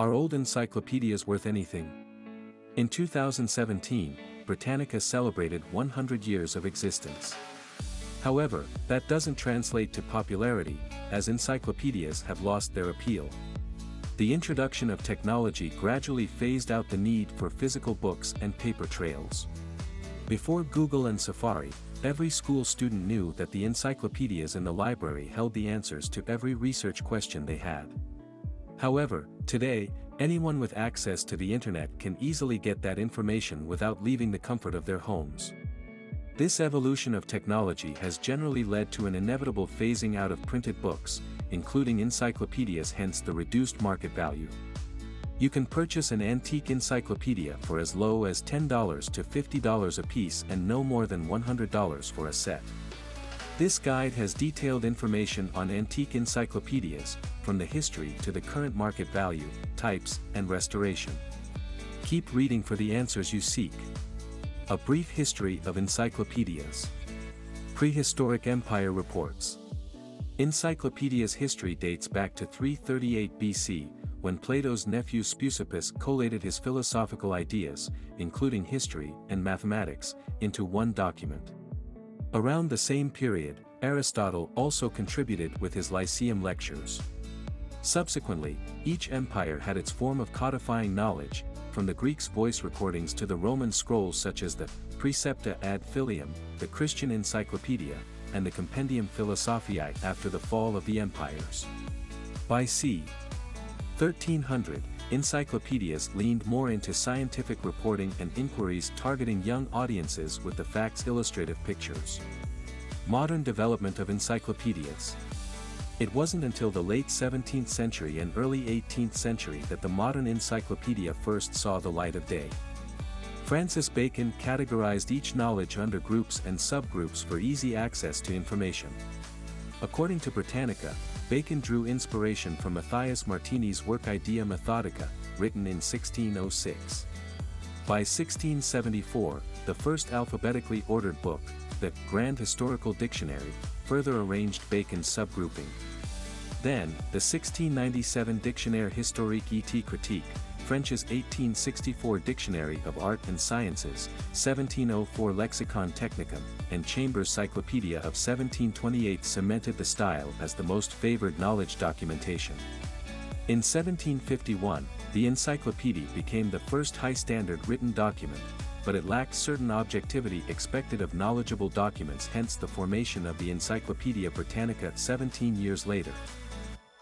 Are old encyclopedias worth anything? In 2017, Britannica celebrated 100 years of existence. However, that doesn't translate to popularity, as encyclopedias have lost their appeal. The introduction of technology gradually phased out the need for physical books and paper trails. Before Google and Safari, every school student knew that the encyclopedias in the library held the answers to every research question they had. However, today, anyone with access to the internet can easily get that information without leaving the comfort of their homes. This evolution of technology has generally led to an inevitable phasing out of printed books, including encyclopedias hence the reduced market value. You can purchase an antique encyclopedia for as low as $10 to $50 a piece and no more than $100 for a set. This guide has detailed information on antique encyclopedias, from the history to the current market value, types, and restoration. Keep reading for the answers you seek. A brief history of encyclopedias. Prehistoric Empire reports. Encyclopedia's history dates back to 338 BC, when Plato's nephew Speusippus collated his philosophical ideas, including history and mathematics, into one document. Around the same period, Aristotle also contributed with his Lyceum lectures. Subsequently, each empire had its form of codifying knowledge, from the Greeks' voice recordings to the Roman scrolls such as the Precepta ad Filium, the Christian Encyclopedia, and the Compendium Philosophiae after the fall of the empires. By c. 1300, encyclopedias leaned more into scientific reporting and inquiries targeting young audiences with the facts illustrative pictures. Modern development of encyclopedias. It wasn't until the late 17th century and early 18th century that the modern encyclopedia first saw the light of day. Francis Bacon categorized each knowledge under groups and subgroups for easy access to information. According to Britannica, Bacon drew inspiration from Matthias Martini's work Idea Methodica, written in 1606. By 1674, the first alphabetically ordered book, the Grand Historical Dictionary, further arranged Bacon's subgrouping. Then, the 1697 Dictionnaire historique et critique, French's 1864 Dictionary of Art and Sciences, 1704 Lexicon Technicum, and Chambers' Cyclopedia of 1728 cemented the style as the most favored knowledge documentation. In 1751, the encyclopedia became the first high-standard written document, but it lacked certain objectivity expected of knowledgeable documents hence the formation of the Encyclopaedia Britannica 17 years later.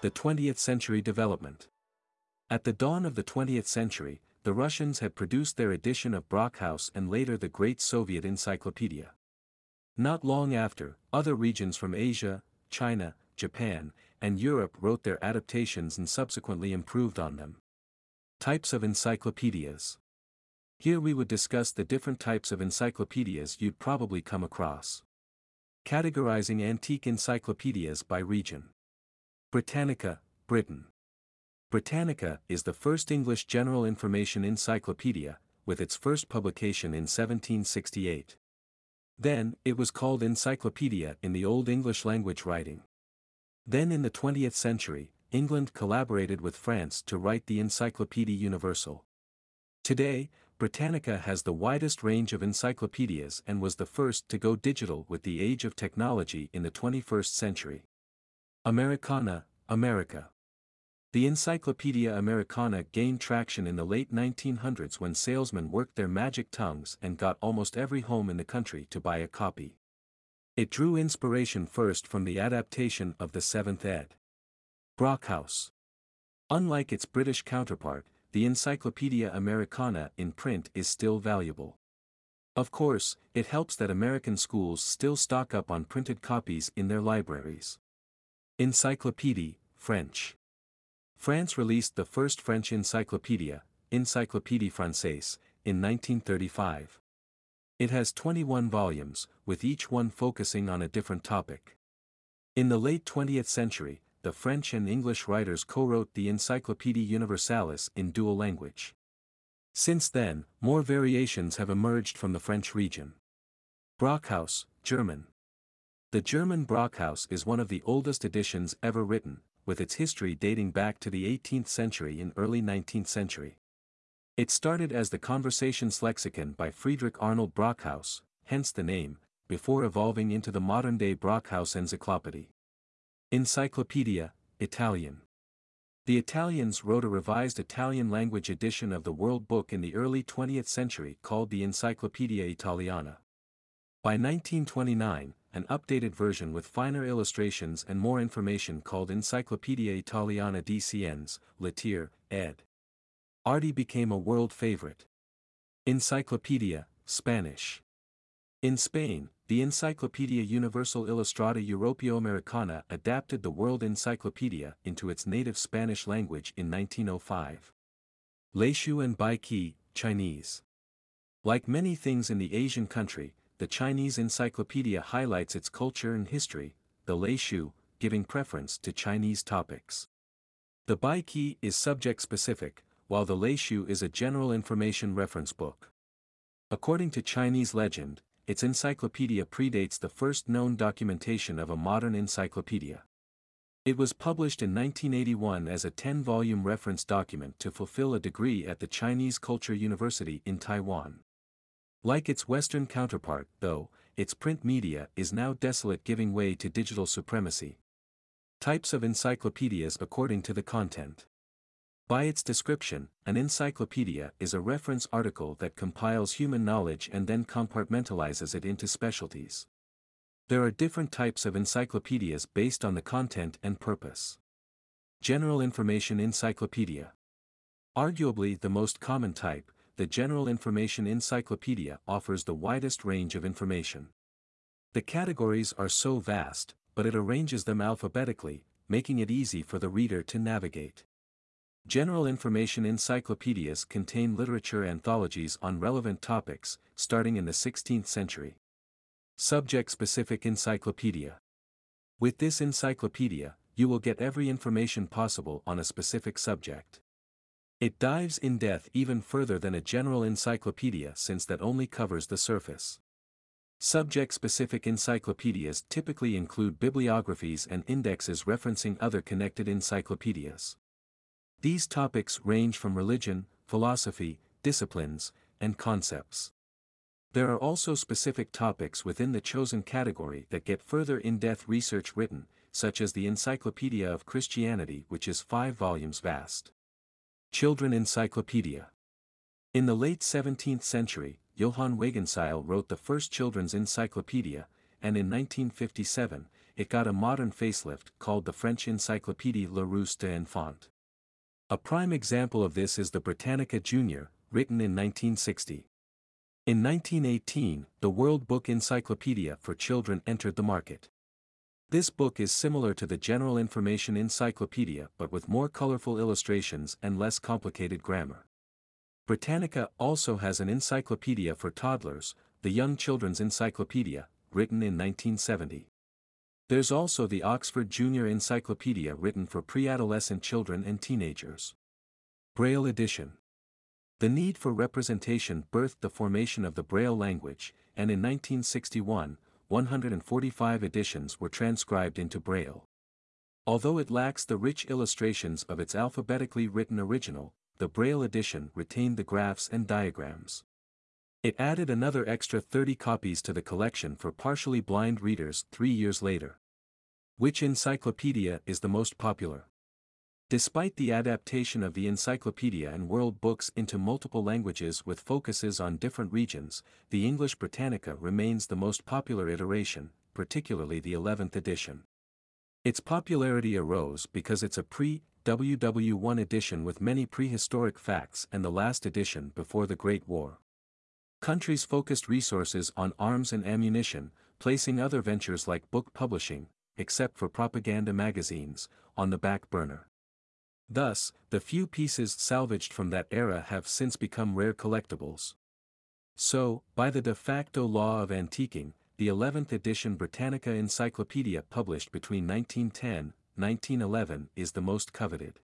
The 20th century development at the dawn of the 20th century, the Russians had produced their edition of Brockhaus and later the Great Soviet Encyclopedia. Not long after, other regions from Asia, China, Japan, and Europe wrote their adaptations and subsequently improved on them. Types of Encyclopedias Here we would discuss the different types of encyclopedias you'd probably come across. Categorizing antique encyclopedias by region. Britannica, Britain. Britannica is the first English general information encyclopedia, with its first publication in 1768. Then, it was called Encyclopedia in the Old English language writing. Then in the 20th century, England collaborated with France to write the Encyclopédie Universelle. Today, Britannica has the widest range of encyclopedias and was the first to go digital with the age of technology in the 21st century. Americana, America. The Encyclopedia Americana gained traction in the late 1900s when salesmen worked their magic tongues and got almost every home in the country to buy a copy. It drew inspiration first from the adaptation of the Seventh ed. Brockhaus. Unlike its British counterpart, the Encyclopedia Americana in print is still valuable. Of course, it helps that American schools still stock up on printed copies in their libraries. Encyclopédie, French. France released the first French encyclopedia, Encyclopédie Française, in 1935. It has 21 volumes, with each one focusing on a different topic. In the late 20th century, the French and English writers co-wrote the Encyclopédie Universalis in dual language. Since then, more variations have emerged from the French region. Brockhaus, German. The German Brockhaus is one of the oldest editions ever written, with its history dating back to the 18th century and early 19th century. It started as the Conversations Lexicon by Friedrich Arnold Brockhaus, hence the name, before evolving into the modern-day Brockhaus Encyclopedia. Encyclopedia, Italian. The Italians wrote a revised Italian-language edition of the World Book in the early 20th century called the Encyclopedia Italiana. By 1929, an updated version with finer illustrations and more information called Encyclopedia Italiana di Scienze, Lettere, ed. Arti became a world favorite. Encyclopedia, Spanish. In Spain, the Encyclopedia Universal Ilustrada Europeo-Americana adapted the World Encyclopedia into its native Spanish language in 1905. Leishu and Baiqi, Chinese. Like many things in the Asian country, the Chinese encyclopedia highlights its culture and history, the Leishu, giving preference to Chinese topics. The Baiqi is subject-specific, while the Leishu is a general information reference book. According to Chinese legend, its encyclopedia predates the first known documentation of a modern encyclopedia. It was published in 1981 as a 10-volume reference document to fulfill a degree at the Chinese Culture University in Taiwan. Like its Western counterpart, though, its print media is now desolate giving way to digital supremacy. Types of encyclopedias according to the content. By its description, an encyclopedia is a reference article that compiles human knowledge and then compartmentalizes it into specialties. There are different types of encyclopedias based on the content and purpose. General Information Encyclopedia. Arguably the most common type, the General Information Encyclopedia offers the widest range of information. The categories are so vast, but it arranges them alphabetically, making it easy for the reader to navigate. General information encyclopedias contain literature anthologies on relevant topics, starting in the 16th century. Subject-specific encyclopedia. With this encyclopedia, you will get every information possible on a specific subject. It dives in depth even further than a general encyclopedia since that only covers the surface. Subject-specific encyclopedias typically include bibliographies and indexes referencing other connected encyclopedias. These topics range from religion, philosophy, disciplines, and concepts. There are also specific topics within the chosen category that get further in-depth research written, such as the Encyclopedia of Christianity which is five volumes vast. Children Encyclopedia In the late 17th century, Johann Wagenseil wrote the first children's encyclopedia, and in 1957, it got a modern facelift called the French Encyclopédie La Larousse d'Enfant. A prime example of this is the Britannica Junior, written in 1960. In 1918, the World Book Encyclopedia for Children entered the market. This book is similar to the General Information Encyclopedia but with more colorful illustrations and less complicated grammar. Britannica also has an encyclopedia for toddlers, the Young Children's Encyclopedia, written in 1970. There's also the Oxford Junior Encyclopedia written for pre-adolescent children and teenagers. Braille Edition The need for representation birthed the formation of the Braille language, and in 1961, 145 editions were transcribed into Braille. Although it lacks the rich illustrations of its alphabetically written original, the Braille edition retained the graphs and diagrams. It added another extra 30 copies to the collection for partially blind readers three years later. Which encyclopedia is the most popular? Despite the adaptation of the encyclopedia and world books into multiple languages with focuses on different regions, the English Britannica remains the most popular iteration, particularly the 11th edition. Its popularity arose because it's a pre-WW1 edition with many prehistoric facts and the last edition before the Great War. Countries focused resources on arms and ammunition, placing other ventures like book publishing, except for propaganda magazines, on the back burner. Thus, the few pieces salvaged from that era have since become rare collectibles. So, by the de facto law of antiquing, the 11th edition Britannica Encyclopedia published between 1910 1911 is the most coveted.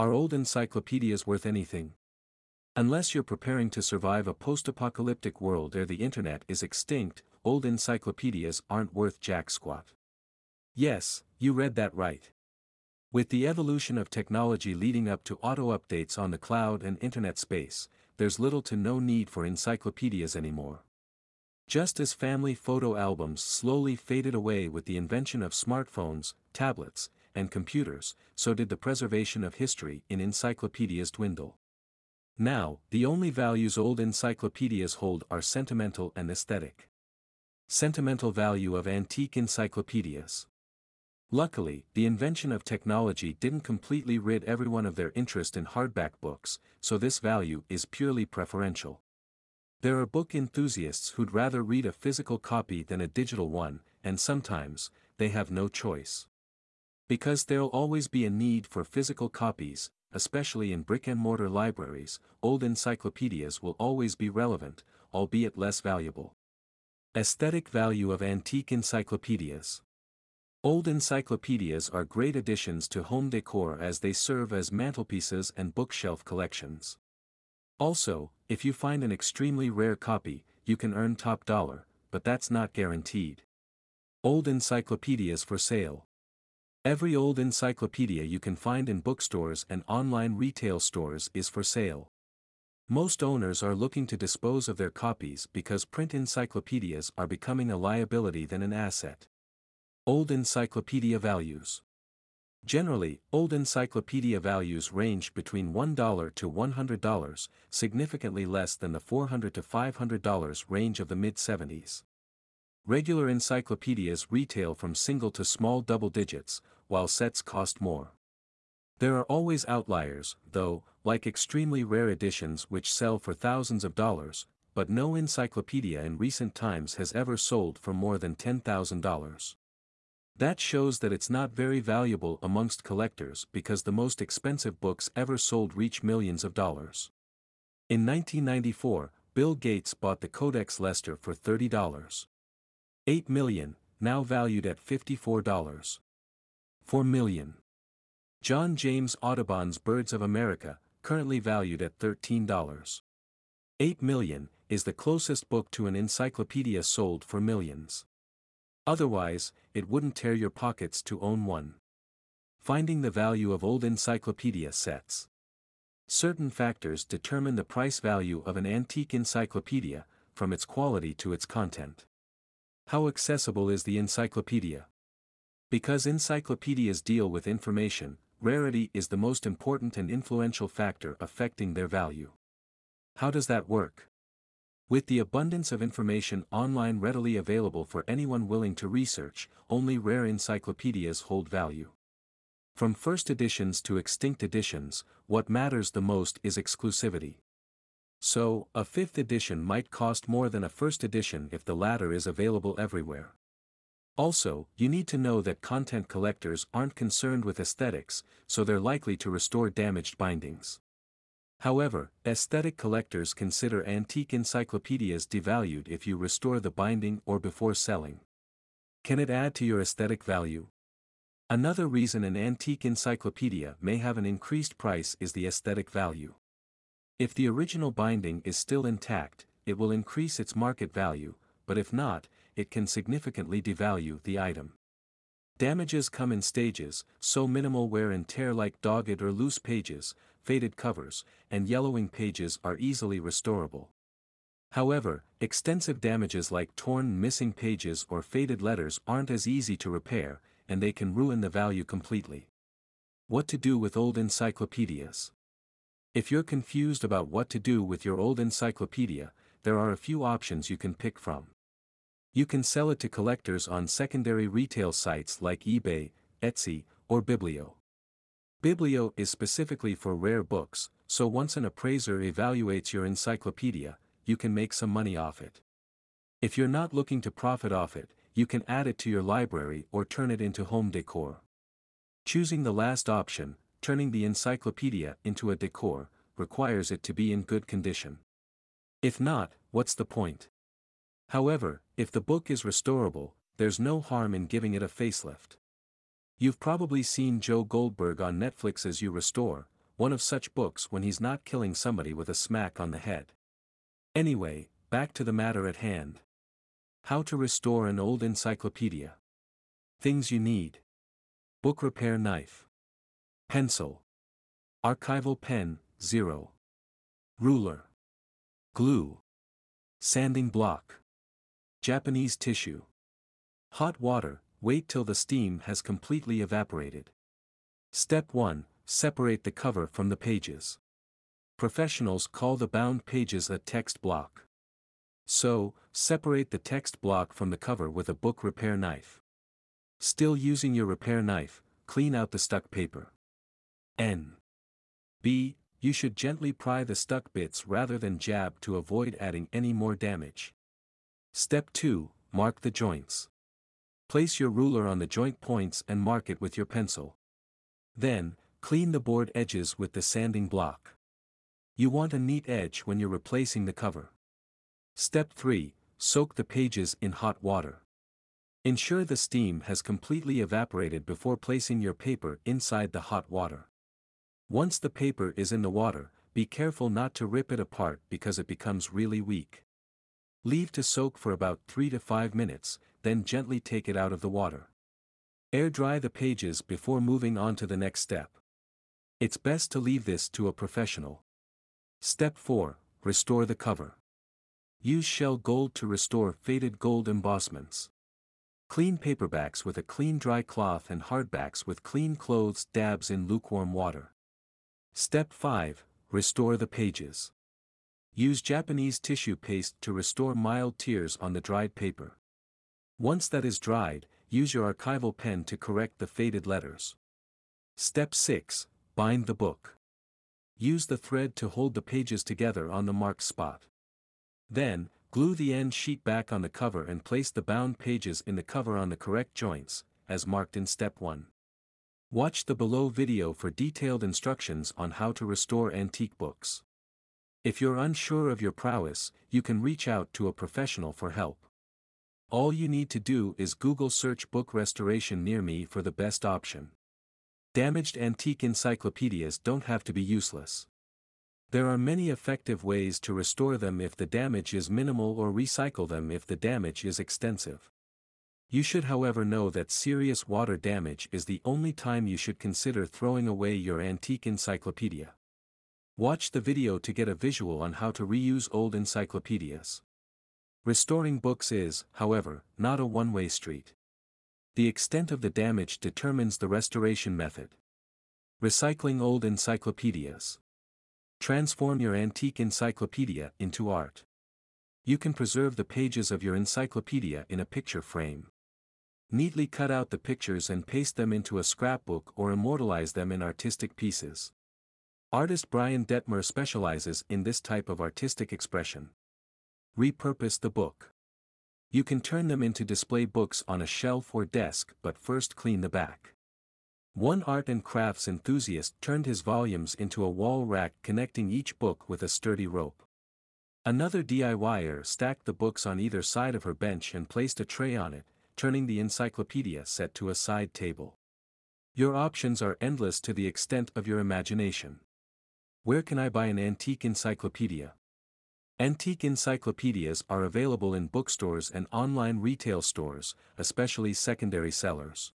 Are old encyclopedias worth anything? Unless you're preparing to survive a post-apocalyptic world ere the internet is extinct, old encyclopedias aren't worth jack squat. Yes, you read that right. With the evolution of technology leading up to auto updates on the cloud and internet space, there's little to no need for encyclopedias anymore. Just as family photo albums slowly faded away with the invention of smartphones, tablets, and computers, so did the preservation of history in encyclopedias dwindle. Now, the only values old encyclopedias hold are sentimental and aesthetic. Sentimental value of antique encyclopedias. Luckily, the invention of technology didn't completely rid everyone of their interest in hardback books, so this value is purely preferential. There are book enthusiasts who'd rather read a physical copy than a digital one, and sometimes, they have no choice. Because there'll always be a need for physical copies, especially in brick-and-mortar libraries, old encyclopedias will always be relevant, albeit less valuable. Aesthetic value of antique encyclopedias. Old encyclopedias are great additions to home decor as they serve as mantelpieces and bookshelf collections. Also, if you find an extremely rare copy, you can earn top dollar, but that's not guaranteed. Old encyclopedias for sale. Every old encyclopedia you can find in bookstores and online retail stores is for sale. Most owners are looking to dispose of their copies because print encyclopedias are becoming a liability than an asset. Old encyclopedia values. Generally, old encyclopedia values range between $1 to $100, significantly less than the 400 to $500 range of the mid 70s. Regular encyclopedias retail from single to small double digits, while sets cost more. There are always outliers, though, like extremely rare editions which sell for thousands of dollars, but no encyclopedia in recent times has ever sold for more than $10,000. That shows that it's not very valuable amongst collectors because the most expensive books ever sold reach millions of dollars. In 1994, Bill Gates bought the Codex Leicester for $30. 8 million, now valued at $54. 4 million. John James Audubon's Birds of America, currently valued at $13. 8 million, is the closest book to an encyclopedia sold for millions. Otherwise, it wouldn't tear your pockets to own one. Finding the value of old encyclopedia sets. Certain factors determine the price value of an antique encyclopedia, from its quality to its content. How accessible is the encyclopedia? Because encyclopedias deal with information, rarity is the most important and influential factor affecting their value. How does that work? With the abundance of information online readily available for anyone willing to research, only rare encyclopedias hold value. From first editions to extinct editions, what matters the most is exclusivity. So, a fifth edition might cost more than a first edition if the latter is available everywhere. Also, you need to know that content collectors aren't concerned with aesthetics, so they're likely to restore damaged bindings. However, aesthetic collectors consider antique encyclopedias devalued if you restore the binding or before selling. Can it add to your aesthetic value? Another reason an antique encyclopedia may have an increased price is the aesthetic value. If the original binding is still intact, it will increase its market value, but if not, it can significantly devalue the item. Damages come in stages, so minimal wear and tear like dogged or loose pages, faded covers, and yellowing pages are easily restorable. However, extensive damages like torn missing pages or faded letters aren't as easy to repair, and they can ruin the value completely. What to do with old encyclopedias? If you're confused about what to do with your old encyclopedia, there are a few options you can pick from. You can sell it to collectors on secondary retail sites like eBay, Etsy, or Biblio. Biblio is specifically for rare books, so once an appraiser evaluates your encyclopedia, you can make some money off it. If you're not looking to profit off it, you can add it to your library or turn it into home decor. Choosing the last option, turning the encyclopedia into a decor, requires it to be in good condition. If not, what's the point? However, if the book is restorable, there's no harm in giving it a facelift. You've probably seen Joe Goldberg on Netflix as You Restore, one of such books when he's not killing somebody with a smack on the head. Anyway, back to the matter at hand. How to restore an old encyclopedia. Things you need. Book repair knife. Pencil. Archival pen, 0. Ruler. Glue. Sanding block. Japanese tissue. Hot water, wait till the steam has completely evaporated. Step 1 Separate the cover from the pages. Professionals call the bound pages a text block. So, separate the text block from the cover with a book repair knife. Still using your repair knife, clean out the stuck paper. N. B. You should gently pry the stuck bits rather than jab to avoid adding any more damage. Step 2 Mark the joints. Place your ruler on the joint points and mark it with your pencil. Then, clean the board edges with the sanding block. You want a neat edge when you're replacing the cover. Step 3 Soak the pages in hot water. Ensure the steam has completely evaporated before placing your paper inside the hot water. Once the paper is in the water, be careful not to rip it apart because it becomes really weak. Leave to soak for about 3 to 5 minutes, then gently take it out of the water. Air dry the pages before moving on to the next step. It's best to leave this to a professional. Step 4 Restore the cover. Use shell gold to restore faded gold embossments. Clean paperbacks with a clean dry cloth and hardbacks with clean clothes dabs in lukewarm water. Step 5 Restore the pages. Use Japanese tissue paste to restore mild tears on the dried paper. Once that is dried, use your archival pen to correct the faded letters. Step 6 Bind the book. Use the thread to hold the pages together on the marked spot. Then, glue the end sheet back on the cover and place the bound pages in the cover on the correct joints, as marked in step 1. Watch the below video for detailed instructions on how to restore antique books. If you're unsure of your prowess, you can reach out to a professional for help. All you need to do is Google search book restoration near me for the best option. Damaged antique encyclopedias don't have to be useless. There are many effective ways to restore them if the damage is minimal or recycle them if the damage is extensive. You should however know that serious water damage is the only time you should consider throwing away your antique encyclopedia. Watch the video to get a visual on how to reuse old encyclopedias. Restoring books is, however, not a one-way street. The extent of the damage determines the restoration method. Recycling old encyclopedias. Transform your antique encyclopedia into art. You can preserve the pages of your encyclopedia in a picture frame. Neatly cut out the pictures and paste them into a scrapbook or immortalize them in artistic pieces. Artist Brian Dettmer specializes in this type of artistic expression. Repurpose the book. You can turn them into display books on a shelf or desk but first clean the back. One art and crafts enthusiast turned his volumes into a wall rack connecting each book with a sturdy rope. Another DIYer stacked the books on either side of her bench and placed a tray on it, turning the encyclopedia set to a side table. Your options are endless to the extent of your imagination. Where can I buy an antique encyclopedia? Antique encyclopedias are available in bookstores and online retail stores, especially secondary sellers.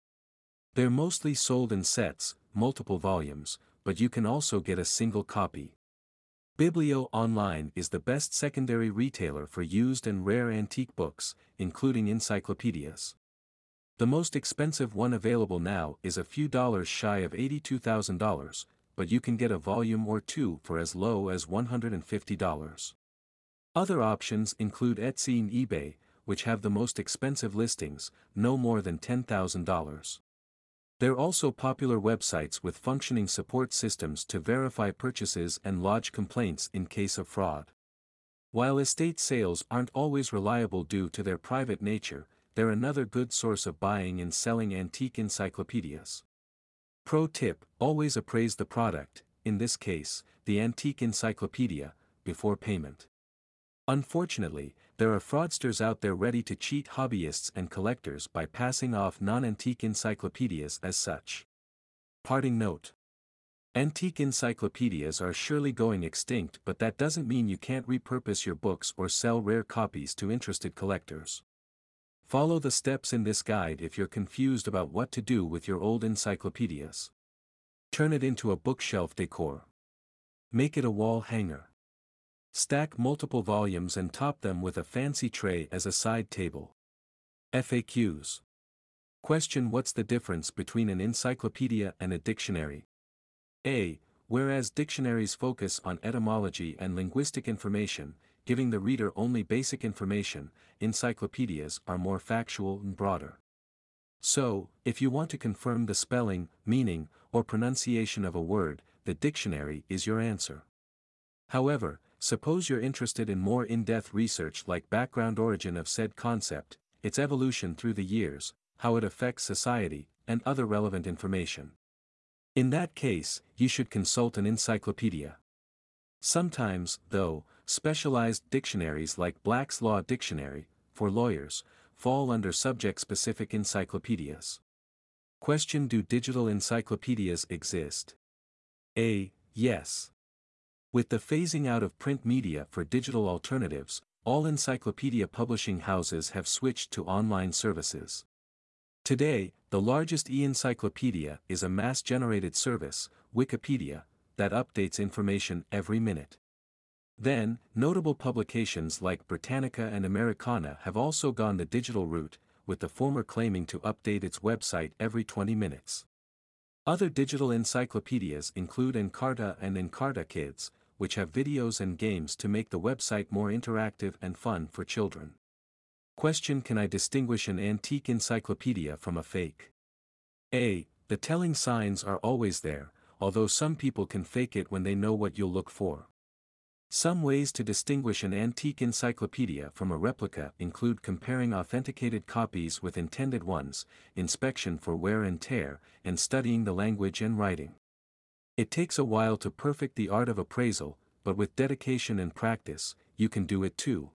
They're mostly sold in sets, multiple volumes, but you can also get a single copy. Biblio Online is the best secondary retailer for used and rare antique books, including encyclopedias. The most expensive one available now is a few dollars shy of $82,000, but you can get a volume or two for as low as $150. Other options include Etsy and eBay, which have the most expensive listings, no more than $10,000. They're also popular websites with functioning support systems to verify purchases and lodge complaints in case of fraud. While estate sales aren't always reliable due to their private nature, they're another good source of buying and selling antique encyclopedias. Pro tip always appraise the product, in this case, the antique encyclopedia, before payment. Unfortunately, there are fraudsters out there ready to cheat hobbyists and collectors by passing off non-antique encyclopedias as such. Parting note. Antique encyclopedias are surely going extinct but that doesn't mean you can't repurpose your books or sell rare copies to interested collectors. Follow the steps in this guide if you're confused about what to do with your old encyclopedias. Turn it into a bookshelf decor. Make it a wall hanger. Stack multiple volumes and top them with a fancy tray as a side table. FAQs. Question What's the difference between an encyclopedia and a dictionary? A. Whereas dictionaries focus on etymology and linguistic information, giving the reader only basic information, encyclopedias are more factual and broader. So, if you want to confirm the spelling, meaning, or pronunciation of a word, the dictionary is your answer. However, suppose you're interested in more in-depth research like background origin of said concept, its evolution through the years, how it affects society, and other relevant information. In that case, you should consult an encyclopedia. Sometimes, though, specialized dictionaries like Black's Law Dictionary, for lawyers, fall under subject-specific encyclopedias. Question Do digital encyclopedias exist? A. Yes. With the phasing out of print media for digital alternatives, all encyclopedia publishing houses have switched to online services. Today, the largest e-encyclopedia is a mass-generated service, Wikipedia, that updates information every minute. Then, notable publications like Britannica and Americana have also gone the digital route, with the former claiming to update its website every 20 minutes. Other digital encyclopedias include Encarta and Encarta Kids, which have videos and games to make the website more interactive and fun for children. Question Can I distinguish an antique encyclopedia from a fake? A. The telling signs are always there, although some people can fake it when they know what you'll look for. Some ways to distinguish an antique encyclopedia from a replica include comparing authenticated copies with intended ones, inspection for wear and tear, and studying the language and writing. It takes a while to perfect the art of appraisal, but with dedication and practice, you can do it too.